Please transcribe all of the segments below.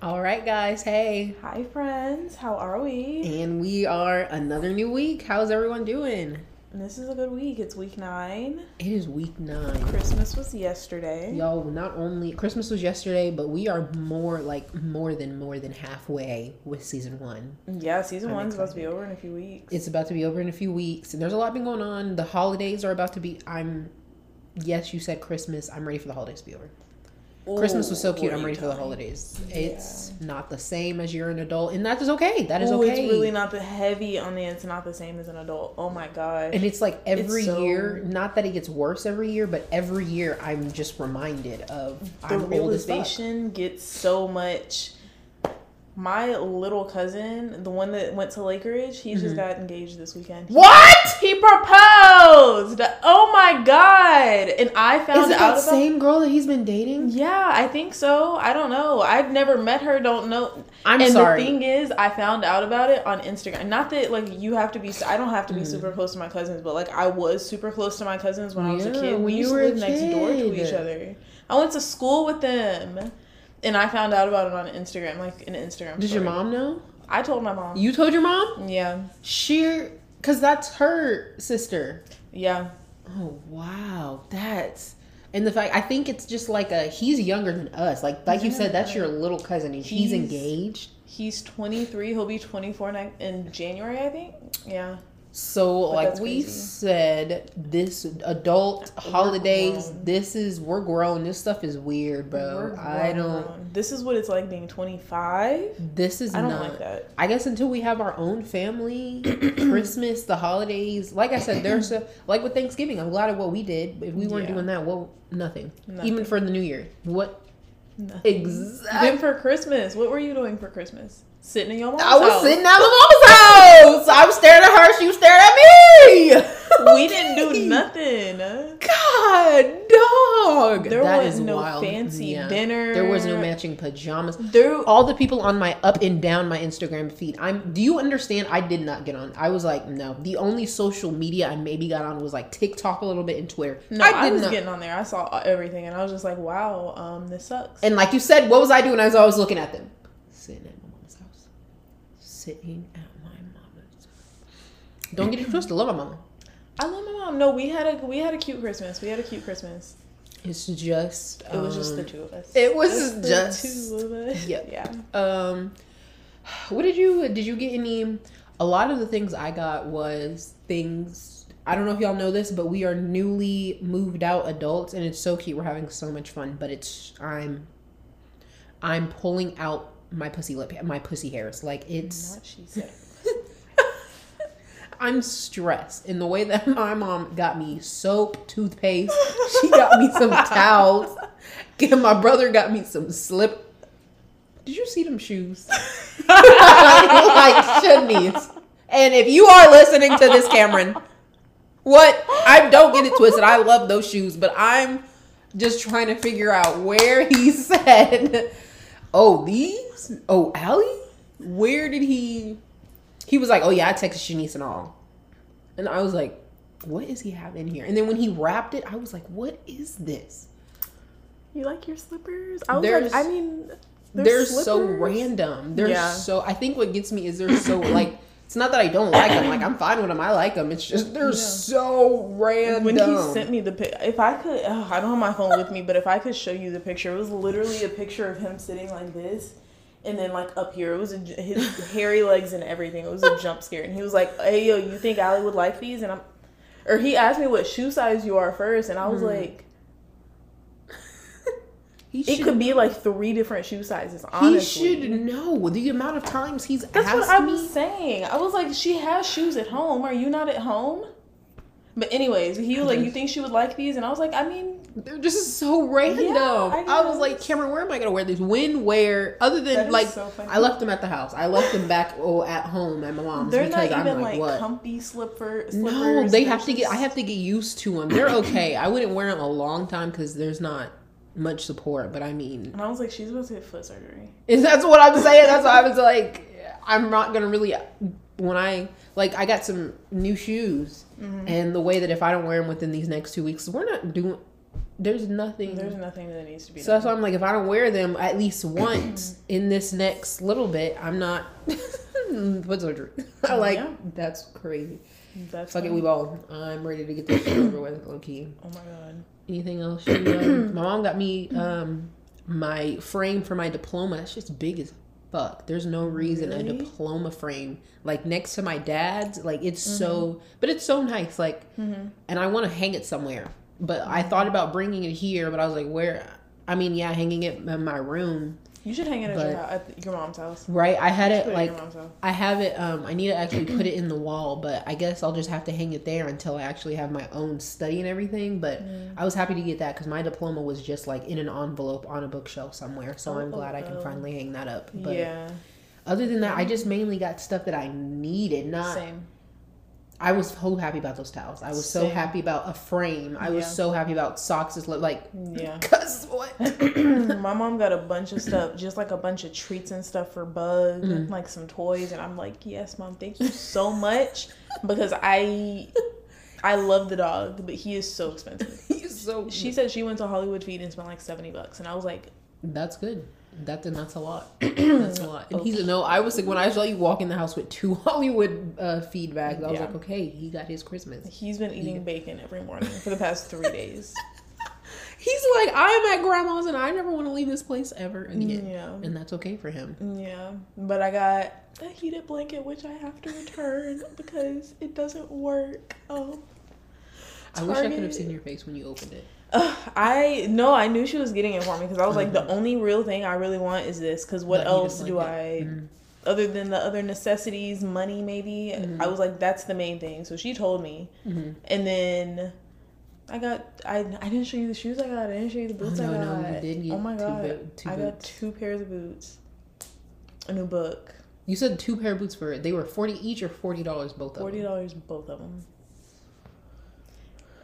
All right, guys. Hey. Hi, friends. How are we? And we are another new week. How's everyone doing? This is a good week. It's week nine. It is week nine. Christmas was yesterday. Yo, not only Christmas was yesterday, but we are more like more than more than halfway with season one. Yeah, season I'm one's about to be over in a few weeks. It's about to be over in a few weeks, and there's a lot been going on. The holidays are about to be. I'm. Yes, you said Christmas. I'm ready for the holidays to be over. Christmas was so cute. I'm ready for the holidays. It's not the same as you're an adult, and that is okay. That is Ooh, okay. It's really not the heavy on the. It's not the same as an adult. Oh my god! And it's like every so- year, not that it gets worse every year, but every year I'm just reminded of the I'm old as fuck. realization gets so much. My little cousin, the one that went to Lake Ridge, he Mm-hmm. just got engaged this weekend. What? He proposed. Oh my god! And I found Is it out that about. same girl that he's been dating? Yeah, I think so. I don't know. I've never met her. Don't know. I'm and sorry. the thing is, I found out about it on Instagram. Not that like you have to be. I don't have to be Mm. super close to my cousins, but like I was super close to my cousins when I was a kid. We used to live next door to each other. I went to school with them, and I found out about it on Instagram, like an Instagram. Does your mom know? I told my mom. You told your mom? yeah, She, because that's her sister. yeah. Oh wow, that's and the fact I think it's just like a he's younger than us. Like like you said, that's your little cousin and he's He's- engaged. He's 23. He'll be 24 in January, I think. Yeah. So like we said, this adult holidays, this is we're grown. This stuff is weird, bro. I don't. This is what it's like being 25. This is I don't not. like that. I guess until we have our own family, Christmas, the holidays. Like I said, there's a like with Thanksgiving. I'm glad of what we did. If we weren't Yeah. doing that, well, nothing. Nothing. Even for the New Year, what Nothing. exactly? Then for Christmas, what were you doing for Christmas? Sitting in your mom's I was house. sitting at my mom's. I was staring at her. She was staring at me. We didn't do nothing. God, dog. There That was is no wild. fancy Yeah. dinner. There was no matching pajamas. There, All the people on my up and down my Instagram feed. I'm. Do you understand? I did not get on. I was like, no. The only social media I maybe got on was like TikTok a little bit and Twitter. no, I, did was not. getting on there. I saw everything, and I was just like, "Wow, um, this sucks." And like you said, what was I doing I was always looking at them? Sitting at my mom's house. Sitting at my mama's. house. Don't get it twisted. Love my mom. I love my mom. No, we had a we had a cute Christmas. We had a cute Christmas. It's just. It was just the um, two of us. it was the just- two of us. yeah. yeah. Um, what did you did you get any? A lot of the things I got was things. I don't know if y'all know this, but we are newly moved out adults, and it's so cute. We're having so much fun, but it's I'm I'm pulling out my pussy lip, my pussy hairs. Like it's What she said. I'm stressed in the way that my mom got me soap, toothpaste. She got me some towels. And my brother got me some slip. Did you see them shoes? like shouldnies. And if you are listening to this, Cameron, what I don't get it twisted. I love those shoes, but I'm just trying to figure out where he said, "Oh, these? Oh, Allie? Where did he?" He was like, "Oh yeah, I texted Shanice and all," and I was like, "What is he having here?" And then when he wrapped it, I was like, "What is this?" You like your slippers? I was There's- like, I mean, They're, so random. They're Yeah. so. I think what gets me is they're so like. It's not that I don't like them. Like I'm fine with them. I like them. It's just they're Yeah. so random. When he sent me the pic, if I could, ugh, I don't have my phone with me, but if I could show you the picture, it was literally a picture of him sitting like this, and then like up here, it was a, his hairy legs and everything. It was a jump scare, and he was like, "Hey yo, you think Allie would like these?" And I'm, or he asked me what shoe size you are first, and I was Mm-hmm. like, he it should, could be like three different shoe sizes. He should know the amount of times he's That's asked what I me. was saying. I was like, she has shoes at home. Are you not at home? But anyways, he was like, "You think she would like these?" And I was like, "I mean, They're just so random. I I, was like, Cameron, where am I gonna wear these? When, where? Other than like, so. I left them at the house. I left them back oh, at home at my mom's they're because not I'm even like, like, what? comfy slipper slippers. No, they have to get. I have to get used to them. They're okay. I wouldn't wear them a long time because there's not much support. But I mean, And I was like, she's about to get foot surgery. is that's what I'm saying? That's why I was like, I'm not gonna really. When I like, I got some new shoes, Mm-hmm. and the way that if I don't wear them within these next two weeks, we're not doing. There's nothing. There's nothing that needs to be so that's why. I'm like, if I don't wear them at least once in this next little bit, I'm not. What's our I like Yeah. that's crazy. That's Fuck it, we ball. I'm ready to get this shit over with, low key. Oh my god. Anything else? Um, my mom got me um, my frame for my diploma. It's just big as fuck. There's no reason a diploma frame like next to my dad's. Like it's Mm-hmm. so, but it's so nice. Like, and I want to hang it somewhere. But I thought about bringing it here, but I was like, where? I mean, yeah, hanging it in my room, You should hang it at your, at your mom's house. right? I had it it like your. I have it. Um, I need to actually put it in the wall, but I guess I'll just have to hang it there until I actually have my own study and everything. But Mm. I was happy to get that because my diploma was just like in an envelope on a bookshelf somewhere. So I'm Oh, glad I can oh. finally hang that up. But yeah. other than that, I just mainly got stuff that I needed. Not. Same. I was so happy about those towels. I was so happy about a frame. I was Yeah. so happy about socks. Is like, Yeah. cause what? my mom got a bunch of stuff, just like a bunch of treats and stuff for Bug, Mm-hmm. and like some toys, and I'm like, yes, mom, thank you so much, because I, I love the dog, but he is so expensive. He's so. She said she went to Hollywood Feed and spent like seventy bucks, and I was like, That's good. That then that's a lot. that's a lot. And he's no. I was like when I saw you walk in the house with two Hollywood uh, feed bags. I was Yeah. like, okay, he got his Christmas. he's been eating bacon every morning for the past three days. He's like, I'm at grandma's and I never want to leave this place ever again. Yeah. And that's okay for him. Yeah, but I got a heated blanket which I have to return because it doesn't work. Um, I wish I could have seen your face when you opened it. I no, I knew she was getting it for me because I was like, the only real thing I really want is this. Because what heated else do I, blanket. Mhm. other than the other necessities, money maybe? I was like, that's the main thing. So she told me, Mhm. and then I got I I didn't show you the shoes I got. I didn't show you the boots no, I no, got. you did get oh my god, bo- I got boots. two pairs of boots, a new book, You said two pair of boots for they were forty each or forty dollars both of forty dollars both of them.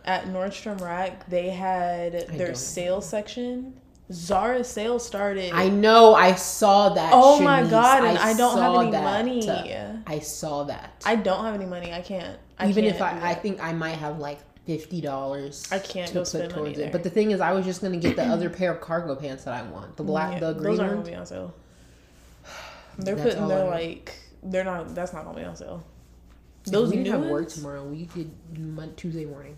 At Nordstrom Rack, they had their don't. sale section. Zara sale started. I know. I saw that. Oh my god, and I, don't have any money. I saw that. I don't have any money. I can't. I Even can't if I, I think I might have like fifty dollars. I can't go spend money there. But the thing is, I was just gonna get the other pair of cargo pants that I want, the black, Yeah, the those aren't gonna be on sale. They're That's putting their like they're not. That's not gonna be on sale. Those we didn't have work tomorrow. We did Tuesday morning.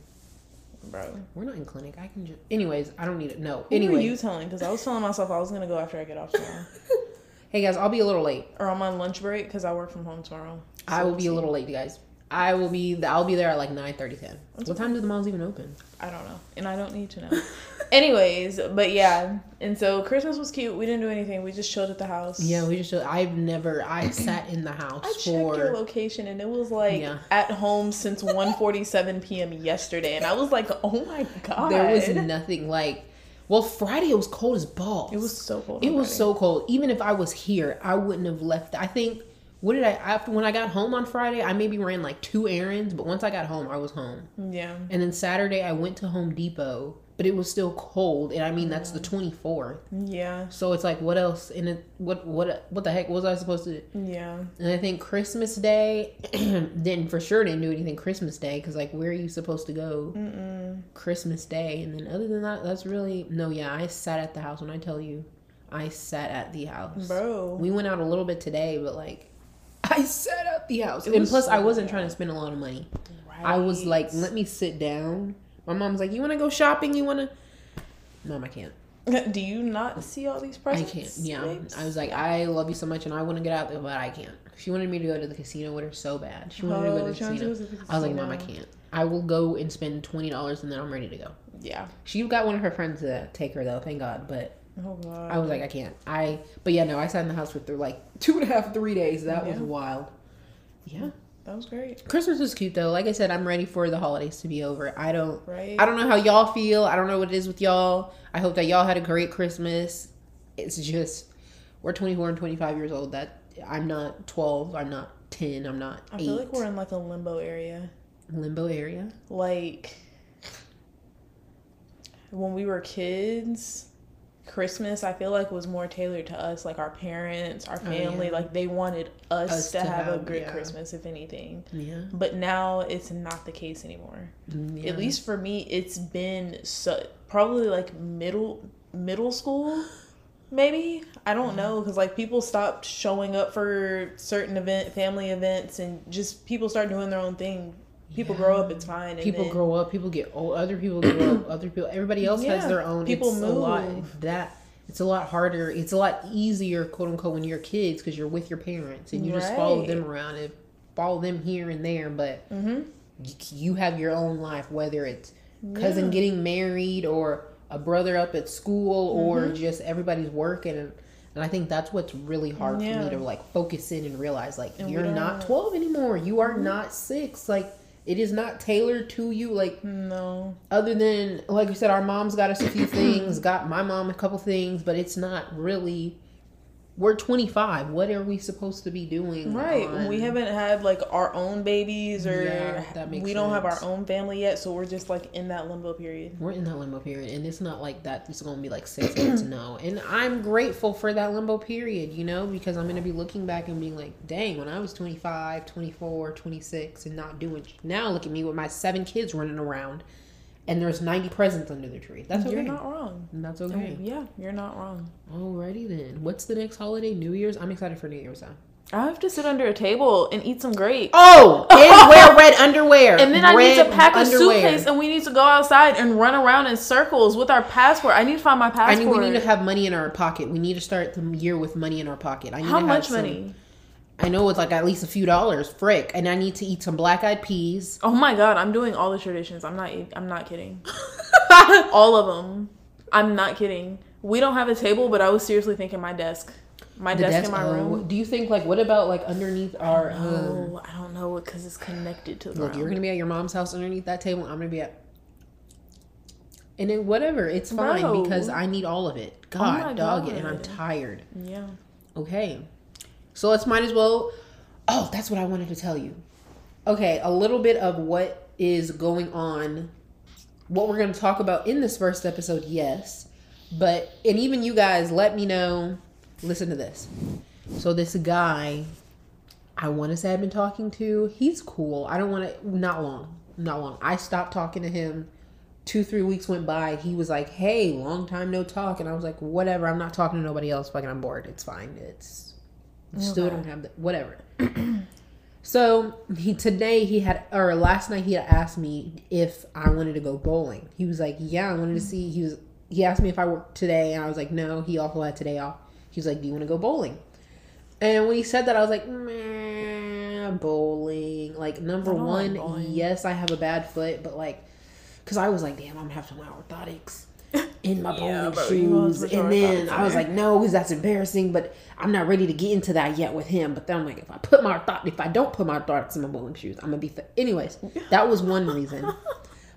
Bro. We're not in clinic. I can just. Anyways, I don't need it. No. Who anyway, were you telling? Because I was telling myself I was gonna go after I get off tomorrow, hey guys, I'll be a little late. or on my lunch break because I work from home tomorrow. I So will we'll be a little late, guys. I will be. I'll be there at like 9 30, 10. What time do the malls even open? I don't know, and I don't need to know. Anyways, but yeah, and so Christmas was cute. We didn't do anything. We just chilled at the house. Yeah, we just. I've never. I sat in the house I checked for. your location and it was like Yeah. at home since 1:47 p.m. yesterday, and I was like, "Oh my god!" There was nothing like. Well, Friday it was cold as balls. It was so cold. It was Friday. so cold. Even if I was here, I wouldn't have left. I think. What did I after when I got home on Friday? I maybe ran like two errands, but once I got home, I was home. Yeah. And then Saturday I went to Home Depot, but it was still cold, and I mean that's the mm. twenty fourth. Yeah. So it's like, what else? And it, what what what the heck was I supposed to? Yeah. And I think Christmas Day, didn't for sure didn't do anything Christmas Day because like where are you supposed to go? Mm-mm. Christmas Day, and then other than that, that's really no. Yeah, I sat at the house. When I tell you, I sat at the house. Bro. We went out a little bit today, but like, I sat at the house. It and plus, I wasn't bad. trying to spend a lot of money. right. I was like, let me sit down. My mom's like, you want to go shopping? You want to? Mom, I can't. Do you not see all these prices? I can't. Yeah, babes? I was like, I love you so much, and I want to get out there, but I can't. She wanted me to go to the casino with her so bad. She wanted me to go Oh, to the oh, wants casino. the I was like, Mom, I can't. I will go and spend twenty dollars, and then I'm ready to go. Yeah. She got one of her friends to take her though, thank God. But Oh god. I was like, I can't. I but yeah, no, I sat in the house for th- like two and a half, three days. That was wild. Yeah, that was great. Christmas was cute though. Like I said, I'm ready for the holidays to be over. I don't. Right. I don't know how y'all feel. I don't know what it is with y'all. I hope that y'all had a great Christmas. It's just we're 24 and 25 years old. That I'm not 12. I'm not 10. I'm not I eight. feel like we're in like a limbo area. limbo area. Like when we were kids, Christmas, I feel like was more tailored to us, like our parents, our oh, family. yeah. Like they wanted us, Us to, to have, a have- good yeah. Christmas, if anything. Yeah. But now it's not the case anymore. Mm, yeah. At least for me, it's been so probably like middle middle school, maybe. I don't know because like people stopped showing up for certain event, family events, and just people start doing their own thing. People grow up, it's fine. And people then- grow up people get old other people grow up other people everybody else has their own people it's a lot move. that it's a lot harder it's a lot easier quote unquote when you're kids because you're with your parents and you just follow them around and follow them here and there but Mhm. you, have your own life whether it's cousin getting married or a brother up at school or Mm-hmm. just everybody's working and and I think that's what's really hard for me to like focus in and realize like And you're not 12 anymore. You are not 6. Like it is not tailored to you like No. other than like you said our mom's got us a few things got my mom a couple things but it's not really we're 25 what are we supposed to be doing Right. on- We haven't had like our own babies or Yeah, that makes we don't have our own family yet, so we're just like in that limbo period. we're in that limbo period and it's not like that it's gonna be like six months no and i'm grateful for that limbo period you know because i'm gonna be looking back and being like dang when i was 25 24 26 and not doing now look at me with my seven kids running around and there's 90 presents under the tree that's okay You're not wrong. And that's oh, okay Yeah, you're not wrong. Alrighty then. What's the next holiday? New Year's? I'm excited for New Year's though. I have to sit under a table and eat some grapes. Oh, and wear red underwear. And then I need to pack a underwear. suitcase and we need to go outside and run around in circles with our passport. I need to find my passport. I need, we need to have money in our pocket. We need to start the year with money in our pocket. I need How to have much some- money? I know it's like at least a few dollars. Frick. And I need to eat some black eyed peas. Oh my god, I'm doing all the traditions. I'm not I'm not kidding. all of them. I'm not kidding. We don't have a table, but I was seriously thinking my desk. My desk, desk- in my oh, room. do you think like what about like underneath our? Um, Oh, I don't know because it's connected to the look, ground. you're gonna be at your mom's house underneath that table. I'm gonna be at. And then whatever, it's fine Bro. because I need all of it. Oh God, dog it, and I'm tired. Yeah. Okay. So let's might as well. Oh, that's what I wanted to tell you. Okay, a little bit of what is going on, what we're going to talk about in this first episode, yes. But, and even you guys, let me know. Listen to this. So, this guy, I want to say I've been talking to, he's cool. I don't want to, not long, not long. I stopped talking to him. Two, three weeks went by. He was like, hey, long time no talk. And I was like, whatever. I'm not talking to nobody else. Fucking, I'm bored. It's fine. It's, still don't have the, whatever. So he today he had or last night he had asked me if I wanted to go bowling. He was like, "Yeah, I wanted to see." He was he asked me if I worked today, and I was like, "No." He also had today off. He was like, "Do you want to go bowling?" And when he said that, I was like, "Meh, bowling." Like number don't like one, yes, I have a bad foot, but like, because I was like, "Damn, I'm gonna have to wear orthotics." In my Yeah, bowling bro, shoes, and then I was like, no, because that's embarrassing. But I'm not ready to get into that yet with him. But then I'm like, if I put my thought, if I don't put my thoughts in my bowling shoes, I'm gonna be. Th- Anyways, that was one reason.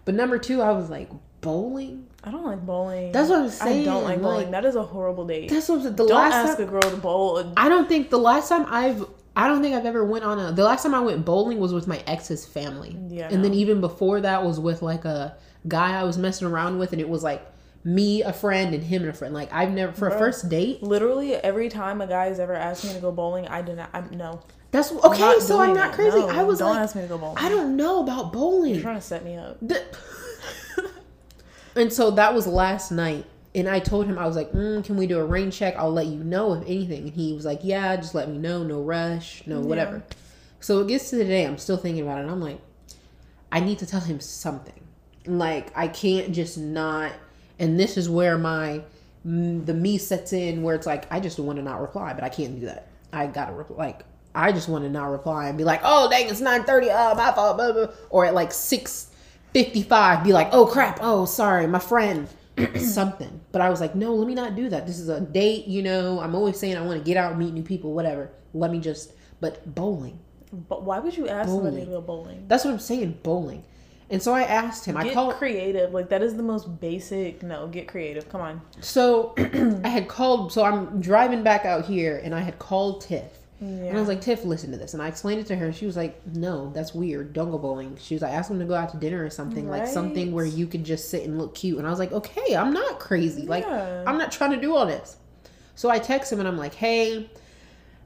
But number two, I was like, bowling. I don't like bowling. That's what I'm saying. I don't like bowling. like- that is a horrible date. That's what i'm the don't last ask time. a girl to bowl. I don't think the last time I've. I don't think I've ever went on a. The last time I went bowling was with my ex's family. Yeah, And then even before that was with like a guy I was messing around with, and it was like me, a friend, and him and a friend. Like I've never for a first date. Literally every time a guy has ever asked me to go bowling, I did not. I'm no. That's I'm okay. So I'm not crazy. No, I was don't like, ask me to go bowling. I don't know about bowling. You're trying to set me up. The- and so that was last night. And I told him, I was like, mm, can we do a rain check? I'll let you know if anything. And he was like, yeah, just let me know. No rush. No whatever. So it gets to the day. I'm still thinking about it. And I'm like, I need to tell him something. Like, I can't just not. And this is where my, the me sets in where it's like, I just want to not reply, but I can't do that. I gotta reply. Like, I just want to not reply and be like, oh, dang, it's 9.30. Oh, uh, my fault. Blah, blah. Or at like 6.55, be like, oh, crap. Oh, sorry, my friend. something. But I was like, no, let me not do that. This is a date, you know. I'm always saying I want to get out, meet new people, whatever. Let me just, but bowling. But why would you ask somebody to Bowling. go bowling? That's what I'm saying, bowling. And so I asked him. I Get called. creative. Like that is the most basic. No, get creative. Come on. So I had called. So I'm driving back out here, and I had called Tiff, Yeah. And I was like, Tiff, listen to this. And I explained it to her. And she was like, no, that's weird. Don't go bowling. She was like, ask him to go out to dinner or something. Like something where you can just sit and look cute. And I was like, okay, I'm not crazy. Like, Yeah. I'm not trying to do all this. So I text him and I'm like, hey,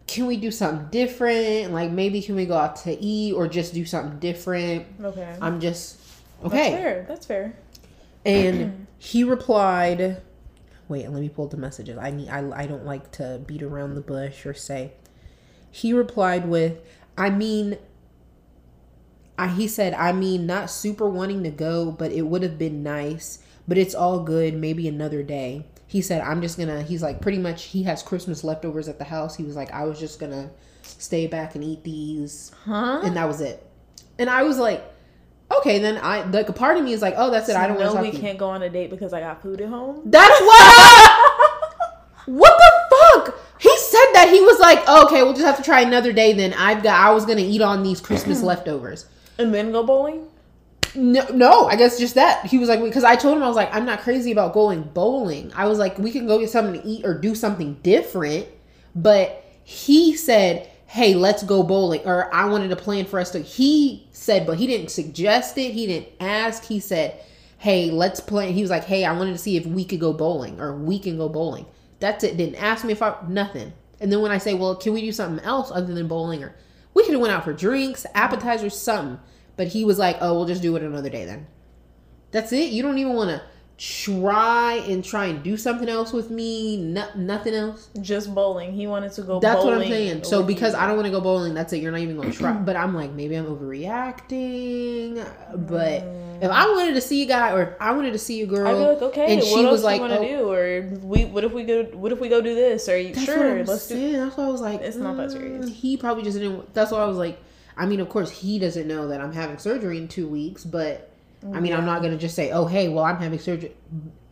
can we do something different? Like, maybe can we go out to eat or just do something different? okay. I'm just, okay. That's fair. That's fair. And mm-hmm. he replied, wait, let me pull the messages. I need I, I don't like to beat around the bush or say. He replied with, I mean I, he said, I mean, not super wanting to go, but it would have been nice. But it's all good. Maybe another day. He said, I'm just gonna. He's like, pretty much. He has Christmas leftovers at the house. He was like, I was just gonna stay back and eat these, Huh? and that was it. And I was like, okay, then I like a part of me is like, oh, that's it. I don't know to we can't go on a date because I got food at home. That's what. what the fuck? He said that he was like, okay, we'll just have to try another day. Then I've got. I was gonna eat on these Christmas leftovers. And then go bowling? No, no, I guess just that. He was like, because I told him I was like, I'm not crazy about going bowling. I was like, we can go get something to eat or do something different. But he said, hey, let's go bowling. Or I wanted a plan for us to. He said, but he didn't suggest it. He didn't ask. He said, hey, let's play. He was like, hey, I wanted to see if we could go bowling or we can go bowling. That's it. Didn't ask me if I nothing. And then when I say, well, can we do something else other than bowling or we could have went out for drinks, appetizers, something. But he was like, oh, we'll just do it another day then. That's it. You don't even want to try and try and do something else with me. No, nothing else. Just bowling. He wanted to go That's what I'm saying. So because. I don't want to go bowling, that's it. You're not even going to try. But I'm like, maybe I'm overreacting. But if I wanted to see a guy or if I wanted to see a girl, I'd be like, okay, and what she was do like, you want to oh, do? Or we, what if we go? What if we go do this? Are you That's sure? Let's do. saying. That's why I was like, It's not that mm, serious. He probably just didn't. That's why I was like, I mean, of course, he doesn't know that I'm having surgery in two weeks, but I mean, I'm not gonna just say, oh, hey, well, I'm having surgery.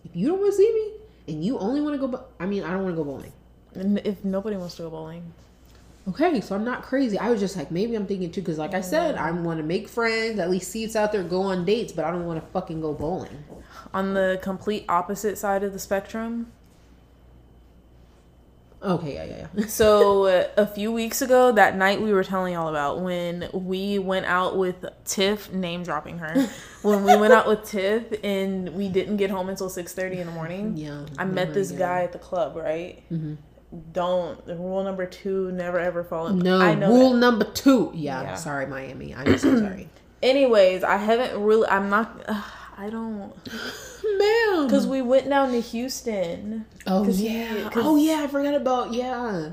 If you don't want to see me and you only want to go, bo- I mean, I don't want to go bowling. And if nobody wants to go bowling, Okay, so I'm not crazy. I was just like, maybe I'm thinking too, because like I said, I want to make friends, at least see it's out there, go on dates, but I don't want to fucking go bowling. on the complete opposite side of the spectrum. Okay, yeah, yeah, yeah. So uh, a few weeks ago, that night we were telling y'all about when we went out with Tiff, name dropping her, when we went out with Tiff and we didn't get home until six thirty in the morning. yeah. I met this guy at the club, right? Mhm. Don't rule number two: never ever fall in. No, I know rule that. number two. Yeah, Yeah. sorry, Miami. I'm so sorry. Anyways, I haven't really. I'm not. Uh, I don't. Ma'am. Because we went down to Houston. Oh yeah. oh yeah. I forgot about yeah.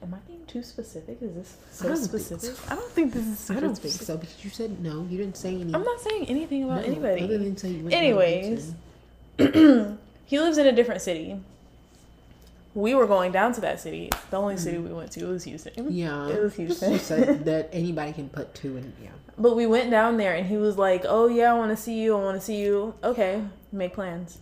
Am I being too specific? Is this I so don't specific? so. I don't think this is. I don't think so because you said no. You didn't say anything. I'm not saying anything about No, anybody. Other than say you went Anyways. He lives in a different city. We were going down to that city. The only mm-hmm. city we went to was Houston. Yeah, It was Houston. You said that anybody can put two in. Yeah. But we went down there and he was like, "Oh yeah, I want to see you. I want to see you." Okay, make plans.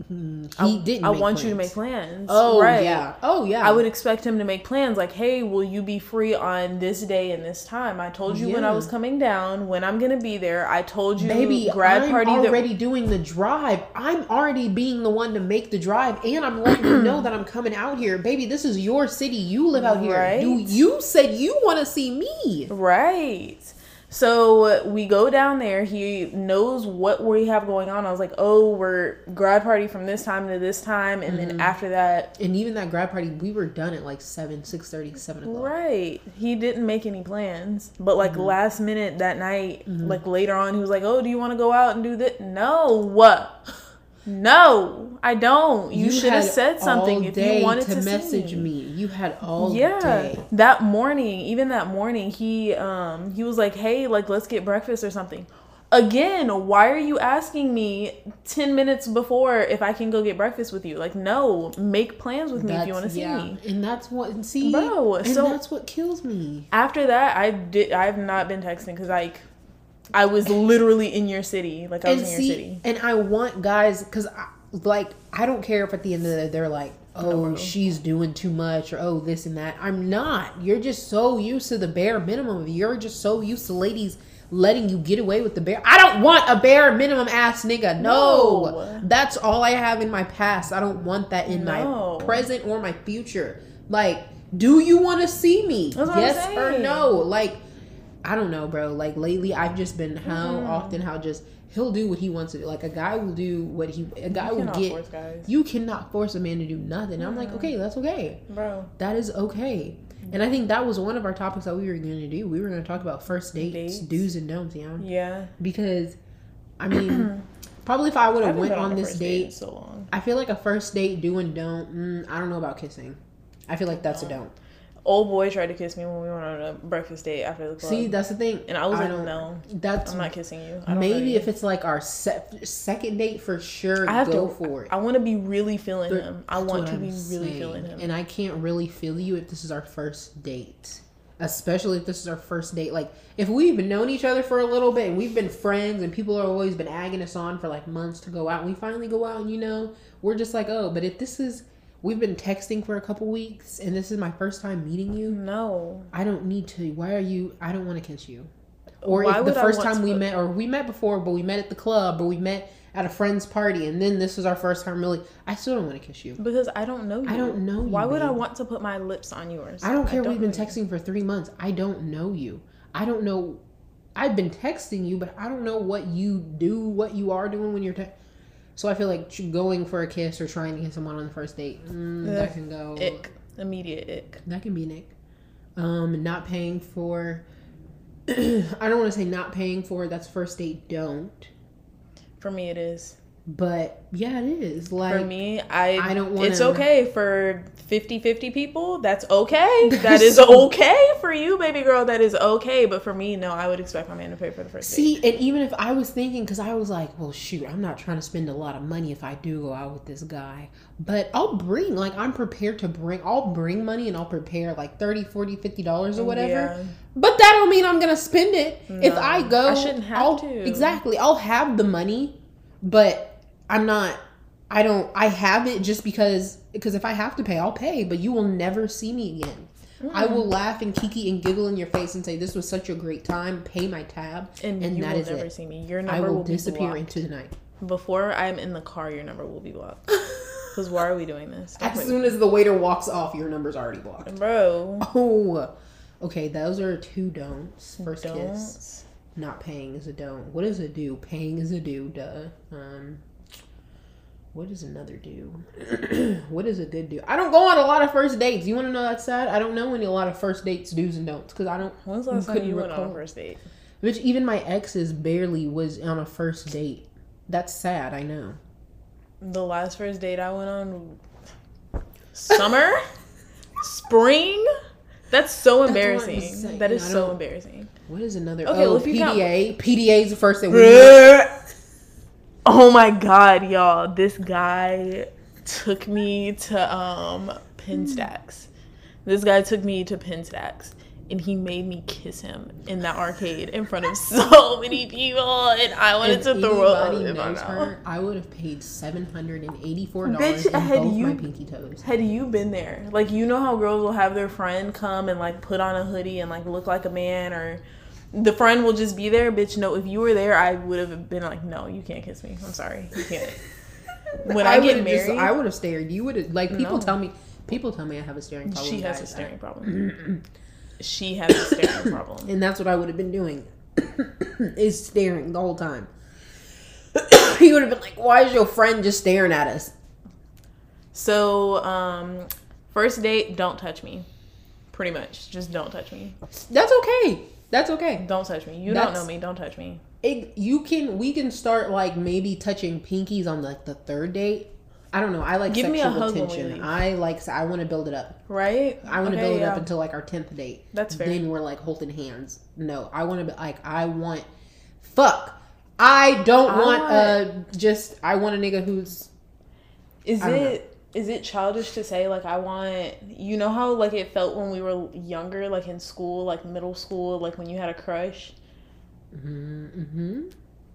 Oh, mm, I, he didn't. I want you to make plans. Oh right. yeah. Oh yeah. I would expect him to make plans like, hey, will you be free on this day and this time? I told you when I was coming down, when I'm gonna be there. I told you Baby, grad I'm party that already doing the drive. I'm already being the one to make the drive, and I'm letting you know that I'm coming out here, baby. This is your city. You live out here. Right. Do you said you want to see me? Right. So we go down there. He knows what we have going on. I was like, oh, we're grad party from this time to this time, and Mm-hmm. then after that, And even that grad party, we were done at like seven, six thirty, seven o'clock. right. He didn't make any plans, but like Mm-hmm. last minute that night, like later on, he was like, oh, do you want to go out and do this? No, what? No, I don't. You, should have said something if you wanted to, message see me. You had all yeah day. that morning even that morning he um he was like hey like let's get breakfast or something again why are you asking me 10 minutes before if i can go get breakfast with you like no make plans with me if you want to see yeah. me And that's what see, Bro, and so- that's what kills me. after that i did i've not been texting because like i was literally in your city like i was in see, your city and I want guys because, like, I don't care if at the end of the day they're like, "Oh, bro. she's doing too much," or "Oh, this and that." I'm not. You're just so used to the bare minimum. You're just so used to ladies letting you get away with the bare. I don't want a bare minimum ass nigga. No, No. that's all I have in my past. I don't want that in No. my present or my future. Like. Do you want to see me? That's yes or no? Like, I don't know, bro. Like lately, I've just been how Mm-hmm. often how just he'll do what he wants to do. Like a guy will do what he a guy You will cannot get. force guys. You cannot force a man to do nothing. I'm like, okay, that's okay. Bro. That is okay. And I think that was one of our topics that we were going to do. We were going to talk about first dates, Dates. do's and don'ts, yeah. Yeah. Because, I mean, probably if I would have went been on this first date, so long. I feel like a first date do and don't. Mm, I don't know about kissing. I feel like that's a don't. Old boy tried to kiss me when we went on a breakfast date after the club. See, that's the thing. and I was like, don't- no, That's I'm not kissing you. I maybe you. if it's like our se- second date for sure. I have go to for it. I want to be really feeling him. I want to I'm be really feeling him. And I can't really feel you if this is our first date. Especially if this is our first date. Like, if we've been known each other for a little bit and we've been friends and people have always been agging us on for like months to go out, and we finally go out and you know, we're just like, oh, but if this is, we've been texting for a couple weeks and this is my first time meeting you, no. I don't need to. Why are you, I don't want to kiss you. Or Why if the first time we met, or we met before, but we met at the club, or we met at a friend's party, and then this was our first time really, I still don't want to kiss you. Because I don't know you. I don't know you, Why would I want to put my lips on yours? I don't care. we've been know you. texting for three months. I don't know you. I don't know. I've been texting you, but I don't know what you do, what you are doing when you're. Te- so I feel like going for a kiss or trying to kiss someone on the first date, mm, that can go. Ick. Immediate ick. That can be ick. Um, not paying for. I don't want to say not paying for. That's first date. Don't. For me, it is. But yeah, it is like. For me, I I don't It's wanna- okay for 50-50 people. That's okay. That is okay for you, baby girl. That is okay. But for me, no, I would expect my man to pay for the first date. See, and even if I was thinking, because I was like, well, shoot, I'm not trying to spend a lot of money if I do go out with this guy. But I'll bring, like, I'm prepared to bring, I'll bring money and I'll prepare like 30 40 $50 or whatever. Yeah. But that don't mean I'm going to spend it. if I go, I shouldn't have I'll- to. Exactly. I'll have the money, but I'm not, I don't, I have it just because, because if I have to pay, I'll pay, but you will never see me again. I will laugh and kiki and giggle in your face and say, This was such a great time. Pay my tab. And, And you that will is never it. see me. Your I number will will, disappear into the night. Before I'm in the car, your number will be blocked. Because why are we doing this? Don't As soon as the waiter walks off, your number's already blocked. Bro. Oh, okay. Those are two don'ts. First Don't. kiss. Not paying is a don't. What is a do? Paying is a do. Duh. Um. What is another do? what is a good do? I don't go on a lot of first dates. You want to know that's sad? I don't know any a lot of first dates do's and don'ts because I don't. When's the last time you went on a first date? Which even my exes barely was on a first date. That's sad. I know. The last first date I went on, summer, spring. That's so embarrassing. saying. That is so embarrassing. What is another? Okay, oh, well, if count- PDA. PDA is the first thing. we oh my god, y'all! This guy took me to um Pinstacks. This guy took me to Pinstacks. And he made me kiss him in that arcade in front of so many people, and I wanted If to throw up anybody in my knows mouth. her, I would have paid seven hundred and eighty-four dollars in both you- my pinky toes. Had you been there? Like you know how girls will have their friend come and like put on a hoodie and like look like a man or the friend will just be there, bitch. No, if you were there, I would have been like, No, you can't kiss me. I'm sorry. You can't. When I, get would've just- married, I would have stared. You would have like people No. tell me. People tell me I have a staring problem. she has a staring problem. she has a staring problem. and that's what I would have been doing. is staring the whole time. he would have been like, "Why is your friend just staring at us?" So, um, first date, don't touch me. Pretty much. Just don't touch me. That's okay. That's okay. Don't touch me. You don't know me. Don't touch me. It, you can we can start like maybe touching pinkies on like the third date. I don't know. I like Give me a sexual hug attention. I like. I want to build it up. Right? I want to Okay, build it up until like our tenth date. That's fair. Then we're like holding hands. No, I want to be like I want. Fuck. I don't I want want- a just. I want a nigga who's. Is it? know. Is it childish to say like I want you know how like it felt when we were younger like in school like middle school like when you had a crush Mm-hmm.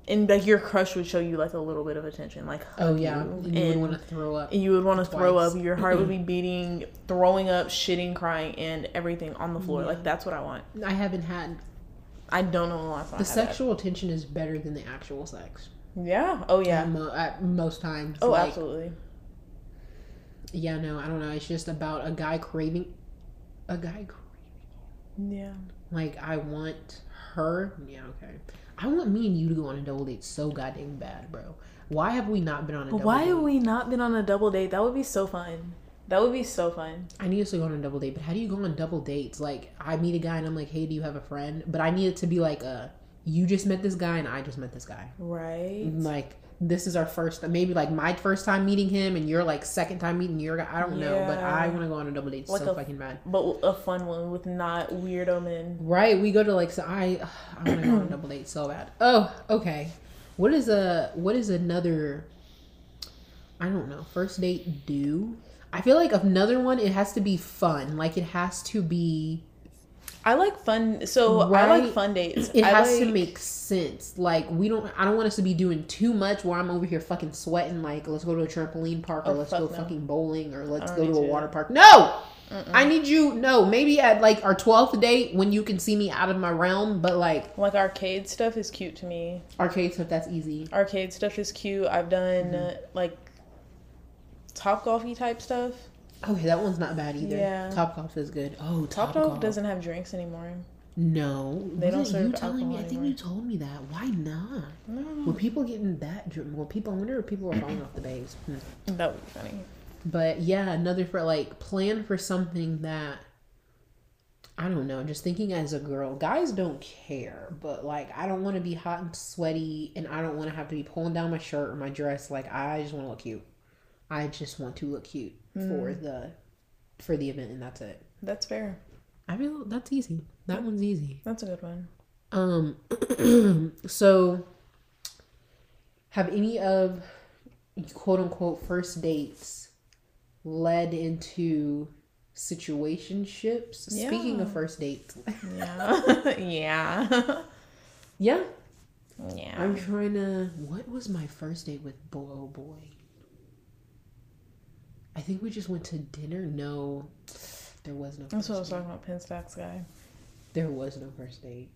and like your crush would show you like a little bit of attention like Oh yeah, you, and you would want to throw up. and you would want to throw up your heart would be beating throwing up shitting crying and everything on the floor like that's what I want I haven't had I don't know the last time the I had that. sexual attention is better than the actual sex. yeah oh yeah At, mo- at most times. oh like, absolutely Yeah, no, I don't know. It's just about a guy craving. a guy craving. Yeah. Like I want her. Yeah, okay. I want me and you to go on a double date so goddamn bad, bro. Why have we not been on a double Why date? have we not been on a double date? That would be so fun. That would be so fun. I need us to go on a double date, but how do you go on double dates? Like I meet a guy and I'm like, hey, do you have a friend? But I need it to be like a you just met this guy and I just met this guy. Right. Like this is our first maybe like my first time meeting him and you're like second time meeting your guy. I don't know, but I want to go on a double date Like so a- fucking bad. But a fun one with not weirdo men. Right, we go to like so I I want to go on a double date so bad. Oh, okay. What is a what is another I don't know, first date do? I feel like another one it has to be fun. Like it has to be I like fun. So I like fun dates. it I has to like- make sense. Like we don't I don't want us to be doing too much where I'm over here fucking sweating like let's go to a trampoline park or Oh, let's fuck go no. fucking bowling or let's go to a to. water park. No! I need you no, maybe at like our 12th date when you can see me out of my realm, but like like arcade stuff is cute to me. arcade stuff that's easy. Arcade stuff is cute. I've done Mm-hmm. like top golfy type stuff. Okay, that one's not bad either. Yeah. Topgolf is good. Oh, Top top, golf golf doesn't have drinks anymore. No, They don't Wasn't you serve telling me. I think you told me that. Why not? No. Were people getting that drunk? Well, people. I wonder if people were falling off the base. Hmm. That would be funny. But yeah, another for like plan for something that I don't know. Just thinking as a girl, guys don't care, but like I don't want to be hot and sweaty, and I don't want to have to be pulling down my shirt or my dress. Like I just want to look cute. I just want to look cute for the for the event, and that's it. That's fair. I feel that's easy. That one's easy. That's a good one. Um, so have any of quote unquote first dates led into situationships? Speaking of first dates, Yeah. yeah. yeah, yeah. I'm trying to. What was my first date with boy? Oh boy, I think we just went to dinner. No, there was no. That's First what I was date. talking about. Pinstacks guy. There was no first date.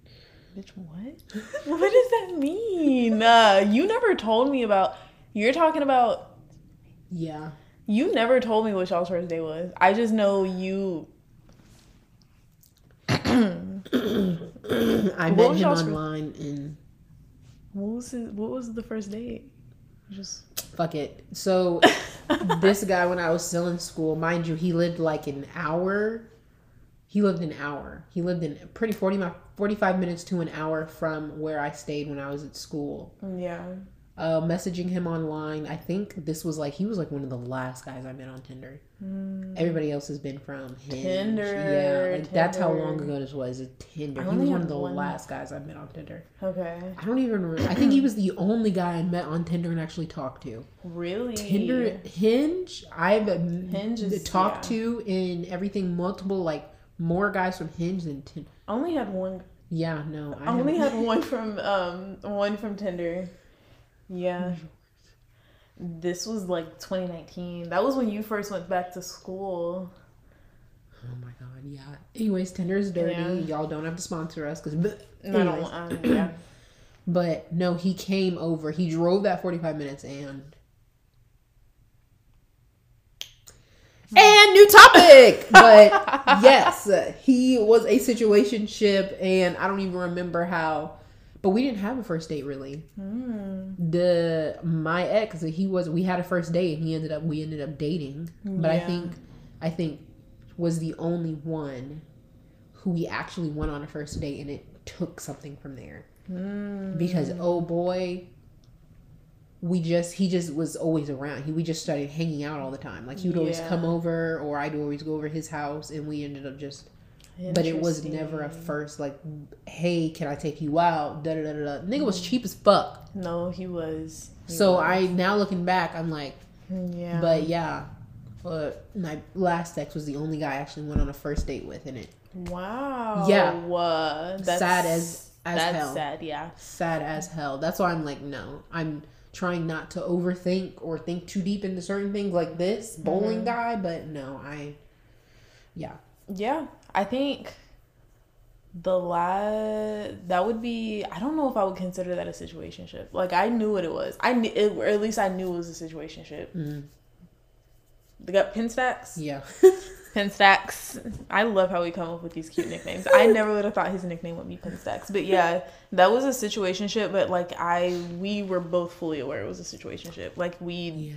Bitch, what? what does that mean? Uh, you never told me about. You're talking about. Yeah, You never told me what y'all's first day was. I just know you. I met him online and. What was his, What was the first date? Just. Fuck it. So this guy when I was still in school, mind you, he lived like an hour. He lived an hour. He lived in pretty 40 45 minutes to an hour from where I stayed when I was at school. Yeah. Uh, messaging him online. I think this was like he was like one of the last guys I met on Tinder. Everybody else has been from Hinge. Tinder, Yeah, like that's how long ago this was. Tinder. I He was one of the one. last guys I met on Tinder. Okay. I don't even remember. I think he was the only guy I met on Tinder and actually talked to. Really? Tinder, Hinge, I've Hinge Hinge is- talked yeah. to in everything multiple like more guys from Hinge than Tinder. I only had one. Yeah, no, I only haven't- had one from um one from Tinder. Yeah. This was like 2019. That was when you first went back to school. Oh my god, yeah. Anyways, Tinder is dirty. Yeah. Y'all don't have to sponsor us because. And I don't. Um, yeah. But no, he came over. He drove that forty five minutes and. And new topic, but yes, he was a situationship, and I don't even remember how. But we didn't have a first date really. Hmm. The my ex, he was. We had a first date, and he ended up. We ended up dating, but I think, I think, was the only one who we actually went on a first date, and it took something from there hmm. because oh boy we just he just was always around he we just started hanging out all the time like he would always come over or i'd always go over his house and we ended up just but it was never a first like hey can i take you out da da da da da. nigga was cheap as fuck No, he was. He so was. i now looking back i'm like Yeah. but yeah but my last ex was the only guy i actually went on a first date with in it wow. Yeah. Uh, that's Sad as- as that's hell. sad. Yeah. sad as hell. That's why I'm like, no, I'm trying not to overthink or think too deep into certain things like this bowling Mm-hmm. guy. But no, I, yeah, Yeah, I think the last that would be. I don't know if I would consider that a situationship. Like I knew what it was. I knew, it, or at least I knew it was a situationship. Mhm. They got Pinstacks. yeah. Pinstacks. I love how we come up with these cute nicknames. I never would have thought his nickname would be Pinstacks. But yeah, that was a situationship, but like I we were both fully aware it was a situationship. Like we Yeah.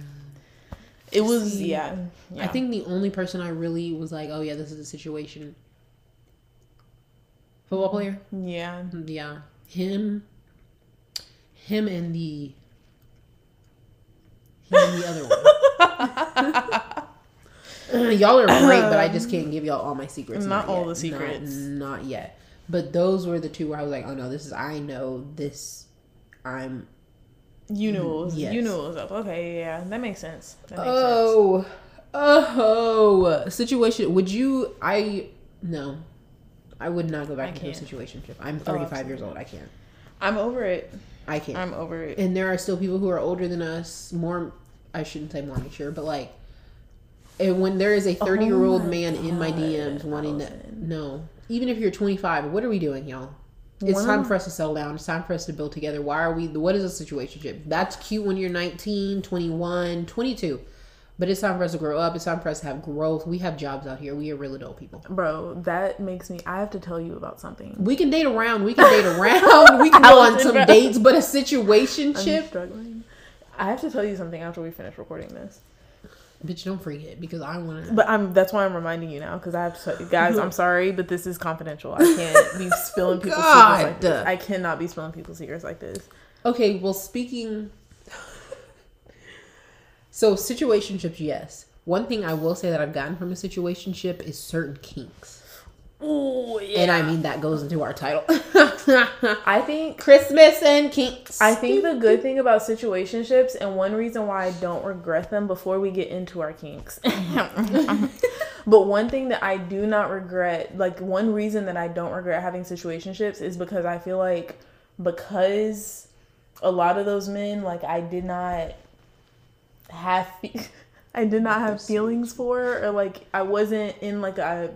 it was See, yeah, yeah. I think the only person I really was like, oh yeah, this is a situation. Football player. yeah. Yeah, him, him, and the him and the other one. y'all are great, but I just can't give y'all all my secrets. Not all yet. the secrets. Not, not yet. But those were the two where I was like, oh no, this is I know this. I'm. You knew it was Yes. you knew it was up. Okay, yeah, that makes sense. That makes sense. Oh, oh, oh. situation. Would you? I no. I would not go back I into a situation. I'm Oh, 35 years old. I can't. I'm over it. I can't. I'm over it. and there are still people who are older than us more i shouldn't say more mature but like and when there is a 30 year old Oh my man in my dms wanting to no even if you're 25 what are we doing y'all it's One time for us to settle down it's time for us to build together why are we what is a situationship that's cute when you're 19 21 22 but it's time for us to grow up it's time for us to have growth we have jobs out here we are real adult people Bro, that makes me I have to tell you about something. we can date around we can date around we can go on some dates but a situation struggling. I have to tell you something after we finish recording this. bitch don't forget because i want to But I'm that's why I'm reminding you now because I have to tell you guys. I'm sorry, but this is confidential. I can't be spilling people's secrets like this. God. I cannot be spilling people's secrets like this. Okay, well, speaking. So, situationships, yes. One thing I will say that I've gotten from a situationship is certain kinks. Oh yeah. And I mean, that goes into our title I think Christmas and kinks. I think the good thing about situationships and one reason why I don't regret them before we get into our kinks. but one thing that I do not regret, like one reason that I don't regret having situationships is because I feel like because a lot of those men like I did not have fe- I did not have feelings for or like I wasn't in like a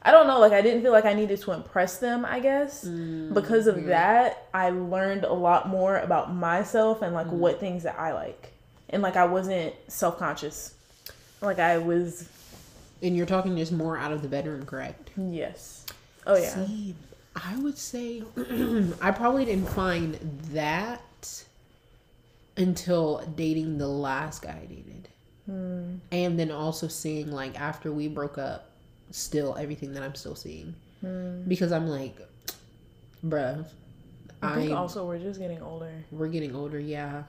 I don't know, like I didn't feel like I needed to impress them, I guess. Mm, because of that, I learned a lot more about myself and like what mm. things that I like. And like I wasn't self-conscious. Like I was and you're talking just more out of the bedroom, correct? yes. Oh yeah. See, I would say I probably didn't find that until dating the last guy I dated. Hmm. And then also seeing like after we broke up, still everything that I'm still seeing. Hmm. Because I'm like, bruh, I think I also we're just getting older. we're getting older, yeah.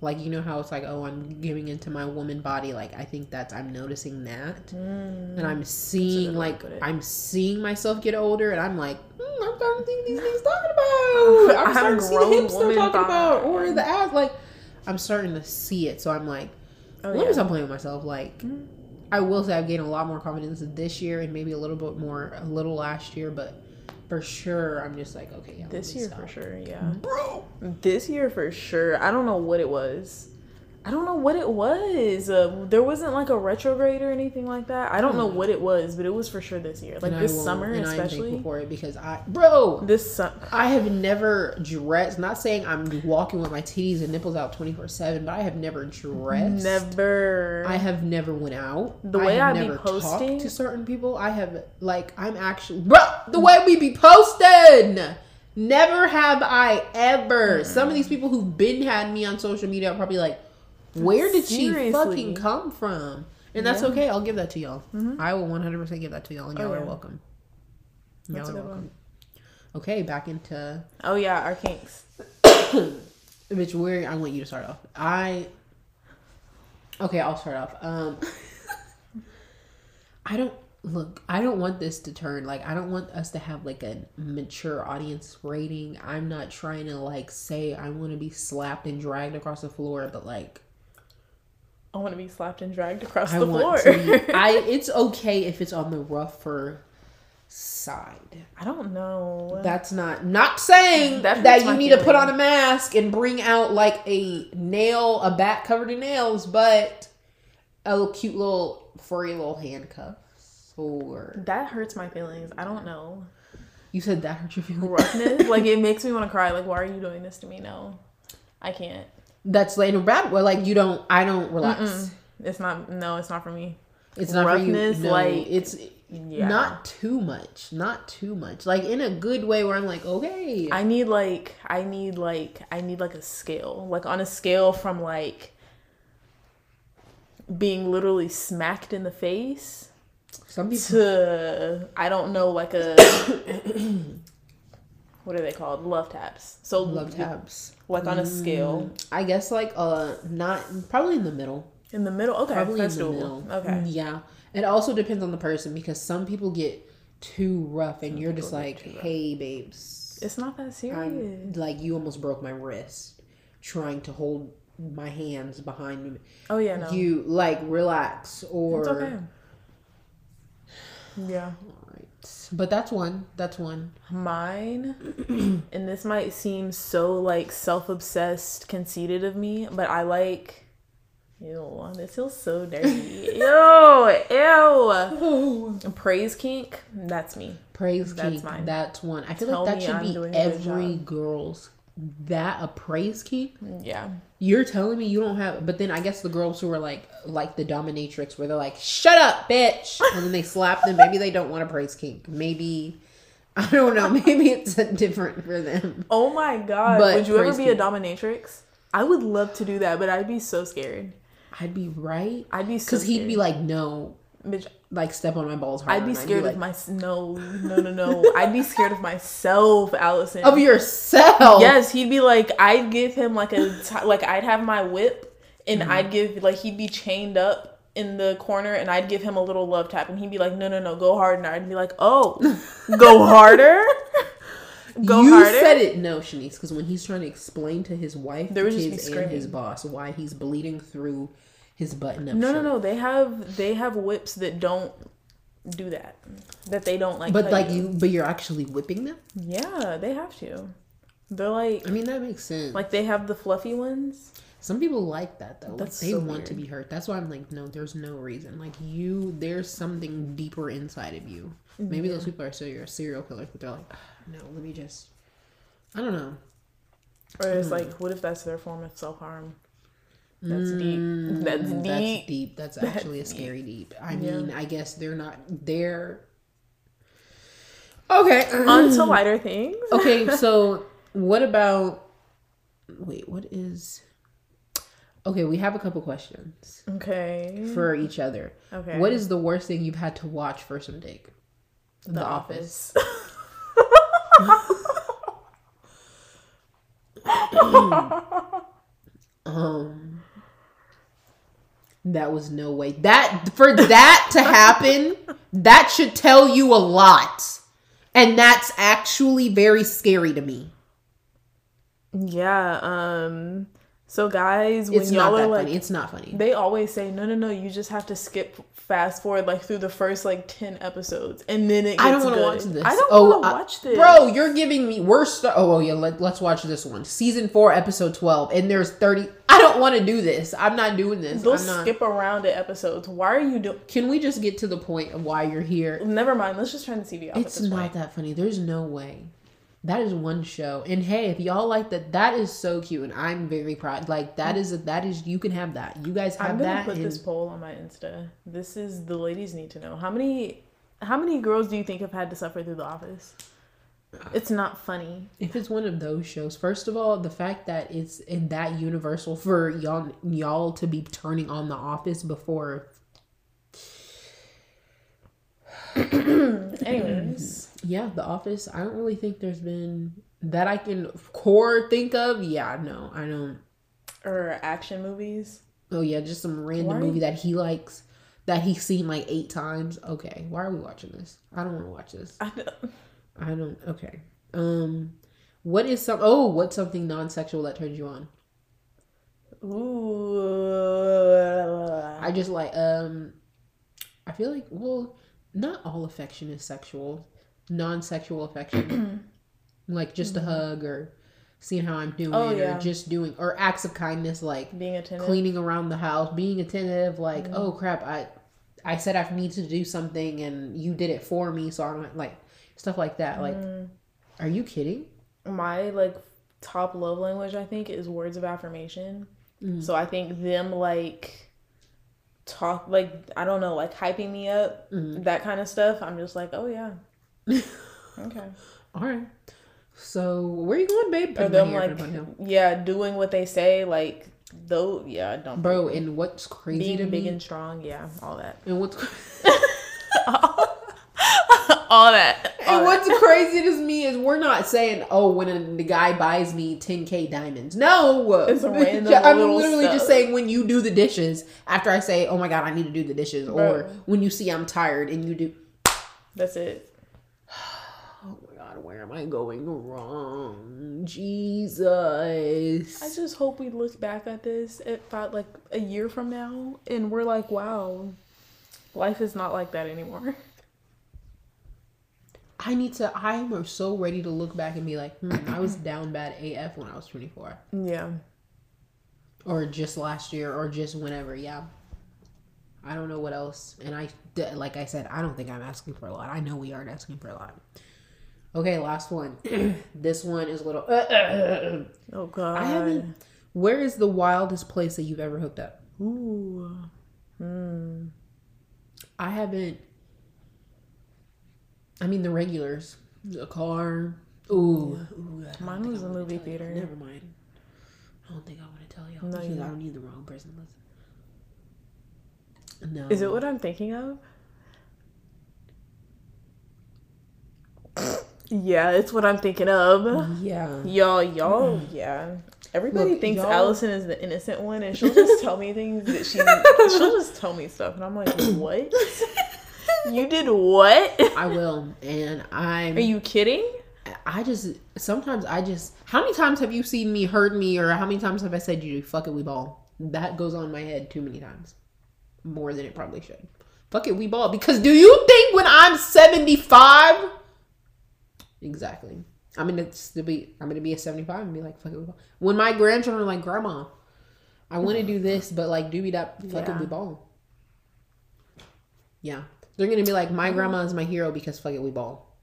Like you know how it's like, oh, I'm giving into my woman body. Like I think that's I'm noticing that, and I'm seeing good way to like. I'm seeing myself get older, and I'm like, hmm, I'm starting to think these things talking about. I'm I'm starting to see the hips they're talking about, or the ass. Like I'm starting to see it, so I'm like, Oh, let yeah. me stop playing with myself. Like mm. I will say I've gained a lot more confidence this year, and maybe a little bit more a little last year, but for sure I'm just like, okay, yeah, This year stop. for sure, yeah. bro. This year for sure. I don't know what it was. I don't know what it was. Uh, there wasn't like a retrograde or anything like that. I don't know what it was, but it was for sure this year. Like And I this summer, and I'm especially. thankful for it because I, bro, This summer. I have never dressed. Not saying I'm walking with my titties and nipples out twenty four seven, but I have never dressed. Never. I have never went out. The way have I be never posting- talked to certain people. I have like I'm actually bro. The way we be posting. Never have I ever. Some of these people who've been had me on social media are probably like, where did she fucking come from? And that's Yeah. okay. I'll give that to y'all. I will 100% give that to y'all, and Oh, y'all are yeah. welcome. Y'all That's are welcome. one. Okay, back into Oh yeah, our kinks. Bitch, where I want you to start off. I okay, I'll start off. Um, I don't look. I don't want this to turn like I don't want us to have like a mature audience rating. I'm not trying to like say I want to be slapped and dragged across the floor, but like I want to be slapped and dragged across I the floor. to. I it's okay if it's on the rougher side. I don't know. That's not not saying That that, you need to put on a mask and bring out like a nail, a bat covered in nails, but a little cute little furry little handcuffs. Or that hurts my feelings. I don't know. you said that hurt your feelings. Roughness, like it makes me want to cry. Like, why are you doing this to me? No, I can't. That's like in a bad way. Like you don't. I don't relax. It's not. No, it's not for me. It's not for you. No, like- it's Yeah. not too much. Not too much. Like in a good way where I'm like, okay. I need like I need like I need like a scale. Like on a scale from like being literally smacked in the face Some people to I don't know like a what are they called? Love taps. So love tabs. Like on a scale I guess like uh not probably in the middle. in the middle. Okay, Probably in the doable. middle. Okay. Yeah. It also depends on the person because some people get too rough and you're just like, get too rough. hey babes. It's not that serious. I'm like you almost broke my wrist trying to hold my hands behind me. oh yeah, no. You like relax or it's okay. Yeah. But that's one. That's one. Mine, and this might seem so like self obsessed, conceited of me, but I like. Ew, this feels so dirty. ew, ew. Oh. Praise kink, that's me. Praise That's kink. mine. That's one. I feel Tell like that should I'm be doing a good every girl's. That a praise kink. Yeah. You're telling me you don't have, but then I guess the girls who are like like the dominatrix, where they're like, "Shut up, bitch," and then they slap them. Maybe they don't want a praise kink. Maybe I don't know. Maybe it's different for them. Oh my god. But Would you ever be a dominatrix? I would love to do that, but I'd be so scared. I'd be right I'd be so because he'd be like, "No, Bitch, like step on my balls hard." I'd be scared like, of my no, no, no, no. I'd be scared of myself, Allison. of yourself. Yes, he'd be like, I'd give him like a t- like I'd have my whip, and Mm-hmm. I'd give like he'd be chained up in the corner, and I'd give him a little love tap, and he'd be like, No, no, no, go harder. and I'd be like, Oh, go harder, go you harder. said it no, Shanice, because when he's trying to explain to his wife, There just kids, and his boss why he's bleeding through his button up. No, no, shirt. no. They have they have whips that don't do that. That they don't like. But like you, but you're actually whipping them. Yeah, they have to. They're like I mean, that makes sense. like they have the fluffy ones. Some people like that though. That's like they so want to be hurt. That's why I'm like, no, there's no reason. Like you, there's something deeper inside of you. Maybe those people are serial serial killers, but they're like, "Ah, no, let me just. I don't know. Or it's like, what if that's their form of self harm? That's deep. Mm, That's deep. That's deep. That's That's actually a scary deep. I Yeah. mean, I guess they're not. They're okay. On to lighter things. okay, so what about? Wait, what is? Okay, we have a couple questions Okay. for each other. Okay. What is the worst thing you've had to watch for some dick? The, Office? Um, that was no way. That for that to happen, that should tell you a lot, and that's actually very scary to me. yeah. Um. So guys, when It's y'all not are that like, funny. It's not funny. they always say, no, no, no. You just have to skip fast forward like through the first like ten episodes, and then it. Gets I don't want to watch this. I don't oh, want to watch this, Bro, you're giving me worst. Oh, oh yeah, let, let's watch this one. Season four, episode twelve, and there's thirty. I don't want to do this. I'm not doing this. They'll I'm not. skip around the episodes. Why are you doing? Can we just get to the point of why you're here? Never mind. Let's just turn the TV off. at It's not point. that funny. There's no way. That is one show. And hey, if y'all like that, that is so cute, and I'm very proud. Like that is that is you can have that. You guys have that. I'm gonna that. put and this poll on my Insta. This is the ladies need to know how many how many girls do you think have had to suffer through The Office? It's not funny. if it's one of those shows, first of all, the fact that it's in that universal for y'all y'all to be turning on The Office before Anyways, Yeah, The Office. I don't really think there's been that I can core think of. Yeah, no, I don't. or action movies. Oh yeah, just some random Why- movie that he likes that he's seen like eight times. Okay, why are we watching this? I don't want to watch this. I don't- I don't. Okay. Um, what is some? Oh, what's something non-sexual that turns you on? Ooh. I just like. Um, I feel like well, not all affection is sexual. Non-sexual affection, like just a hug or seeing how I'm doing, Oh, yeah. or just doing, or acts of kindness like Being attentive. cleaning around the house, being attentive, like, Mm-hmm. oh crap, I I said I need to do something and you did it for me, so I'm like stuff like that. Like, Mm. are you kidding? My like top love language, I think, is words of affirmation. Mm. So I think them like talk like I don't know, like hyping me up, Mm-hmm. that kind of stuff, I'm just like, oh yeah, okay. All right. So where you going, babe? Or Put my them like, yeah, doing what they say, like though, yeah, don't bro. And what's crazy to being big me? and strong, yeah, all that, and what's all that, and uh, what's crazy to me is we're not saying, oh, when a, the guy buys me 10k diamonds. No, It's a random I'm literally just saying when you do the dishes after I say, oh my god, I need to do the dishes, or when you see I'm tired and you do. That's it. Oh my god, where am I going wrong? Jesus. I just hope we look back at this at about like a year from now, and we're like, wow, life is not like that anymore. I need to. I'm so ready to look back and be like, hmm, I was down bad AF when I was 24, Yeah. or just last year, or just whenever. Yeah. I don't know what else. And I, like I said, I don't think I'm asking for a lot. I know we aren't asking for a lot. Okay, last one. this one is a little. Oh God. I haven't. Where is the wildest place that you've ever hooked up? Ooh. Hmm. I haven't. I mean, the regulars, a car. Ooh, ooh Mine was a movie theater. Never mind. I don't think I want to tell y'all. No, because you I don't. need the wrong person to listen. No. Is it what I'm thinking of? yeah, it's what I'm thinking of. Yeah. Y'all, y'all, mm. yeah. Everybody Look, thinks y'all- Allison is the innocent one, and she'll just tell me things that she she'll just tell me stuff, and I'm like, what? you did what? I will, and I'm. Are you kidding? I just sometimes I just. How many times have you seen me hurt me, or how many times have I said you fuck it we ball? That goes on my head too many times, more than it probably should. Fuck it we ball because do you think when I'm seventy five? Exactly. I'm gonna be. I'm gonna be a seventy five and be like fuck it we ball. When my grandchildren are like grandma, I want to do this, but like do that fuck it Yeah. we ball. Yeah, they're gonna be like my grandma is my hero because fuck it we ball.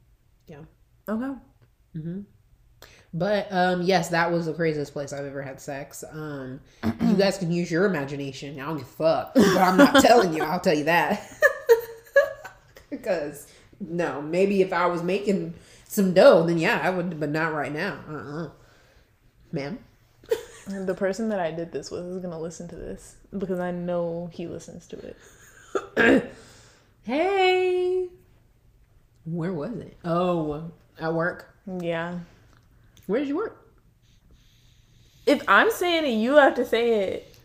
Yeah. Okay. But um yes, that was the craziest place I've ever had sex. Um you guys can use your imagination. I don't give a fuck. But I'm not telling you, I'll tell you that. because no, maybe if I was making some dough, then yeah, I would but not right now. Uh-uh. Ma'am. The person that I did this with is gonna listen to this because I know he listens to it. Hey. Where was it? Oh, at work. Yeah. Where did you work? If I'm saying it, you have to say it.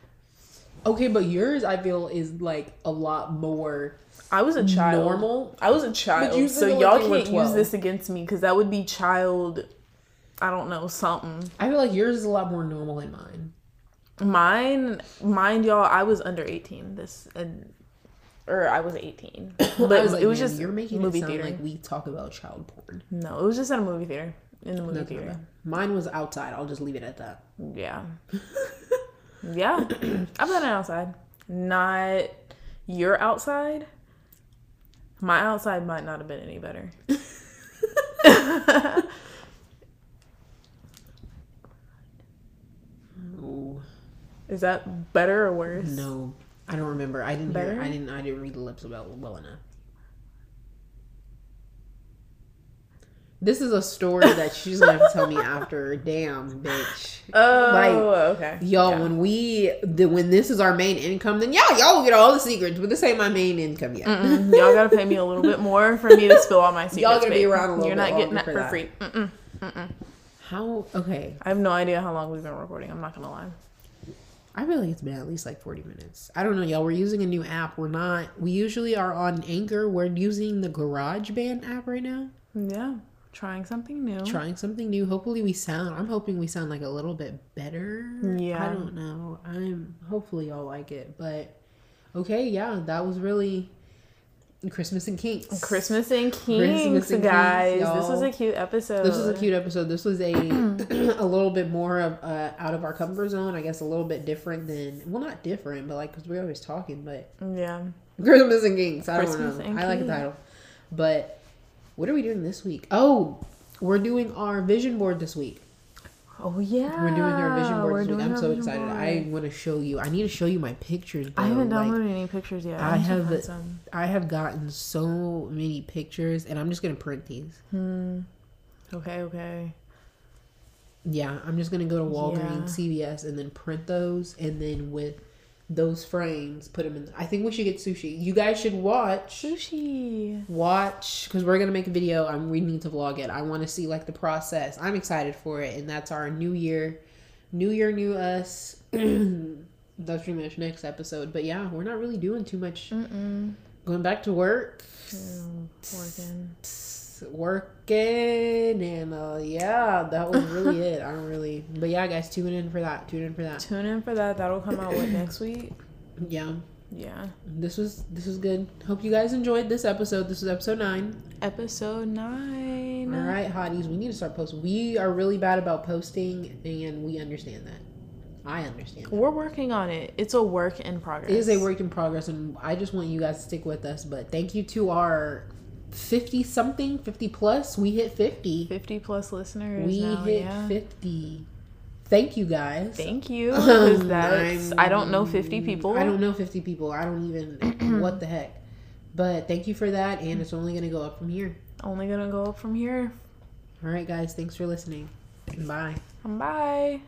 Okay, but yours I feel is like a lot more I was a child. normal. I was a child, so y'all can't use this against me because that would be child. I don't know something. I feel like yours is a lot more normal than mine. Mine, mind y'all, I was under eighteen. This and or I was eighteen, but I was like, it was just you're making movie theater. like we talk about child porn. no, it was just at a movie theater in the movie That's theater. Mine was outside. I'll just leave it at that. Yeah, yeah. I've done it outside. Not your outside. My outside might not have been any better. Is that better or worse? no, I don't remember. I didn't Better? hear. I didn't. I didn't read the lips well well enough. This is a story that she's gonna have to tell me after. Damn, bitch. Oh, Like, okay. Y'all, Yeah. when we the, when this is our main income, then y'all y'all will get all the secrets. But this ain't my main income yet. Mm, y'all gotta pay me a little bit more for me to spill all my secrets. y'all gonna be around a little. You're bit not getting that for that. free. Mm-mm. How? Okay, I have no idea how long we've been recording. I'm not gonna lie. I feel like it's been at least like 40 minutes. I don't know, y'all. We're using a new app. We're not, we usually are on Anchor. We're using the GarageBand app right now. Yeah, trying something new. Trying something new. Hopefully, we sound, I'm hoping we sound like a little bit better. Yeah. I don't know. I'm, hopefully, y'all like it. But, okay, yeah, that was really Christmas and Kinks. Christmas and Christmas Kinks, and Kinks, guys. this was a cute episode. This was a cute episode. This was a a little bit more of uh, out of our comfort zone. I guess a little bit different than well, not different, but like because we're always talking. But Yeah. Christmas and Kinks. I Christmas don't know. I like the title. But what are we doing this week? Oh, we're doing our vision board this week. Oh yeah. We're doing our vision board we're this week. doing I'm so excited. board. I want to show you. I need to show you my pictures. Bro. I haven't Like, downloaded any pictures yet. I to have some. I have gotten so many pictures, and I'm just gonna print these. Hmm. Okay. Okay. Yeah, I'm just gonna go to Walgreens, CVS, and then print those, and then with those frames, put them in. I think we should get sushi. You guys should watch. Sushi. Watch, because we're gonna make a video. I'm we need to vlog it. I want to see like the process. I'm excited for it, and that's our new year, new year, new us. that's pretty much next episode. But yeah, we're not really doing too much. Mm-mm. Going back to work, Working. Working, and uh, yeah, that was really it. I don't really, but yeah, guys, tune in for that. Tune in for that. Tune in for that. That'll come out what next week. Yeah, Yeah. this was this was good. Hope you guys enjoyed this episode. This was episode nine. Episode nine. All right, hotties, we need to start posting. We are really bad about posting, and we understand that. I understand. That. We're working on it. It's a work in progress. It is a work in progress, and I just want you guys to stick with us. But thank you to our fifty something, fifty plus. We hit fifty. 50 plus listeners. We now, hit yeah. fifty. Thank you guys. Thank you. Um, that's, I don't know 50 people. I don't know 50 people. I don't even what the heck. But thank you for that, and it's only gonna go up from here. Only gonna go up from here. All right, guys. Thanks for listening. Bye. Bye.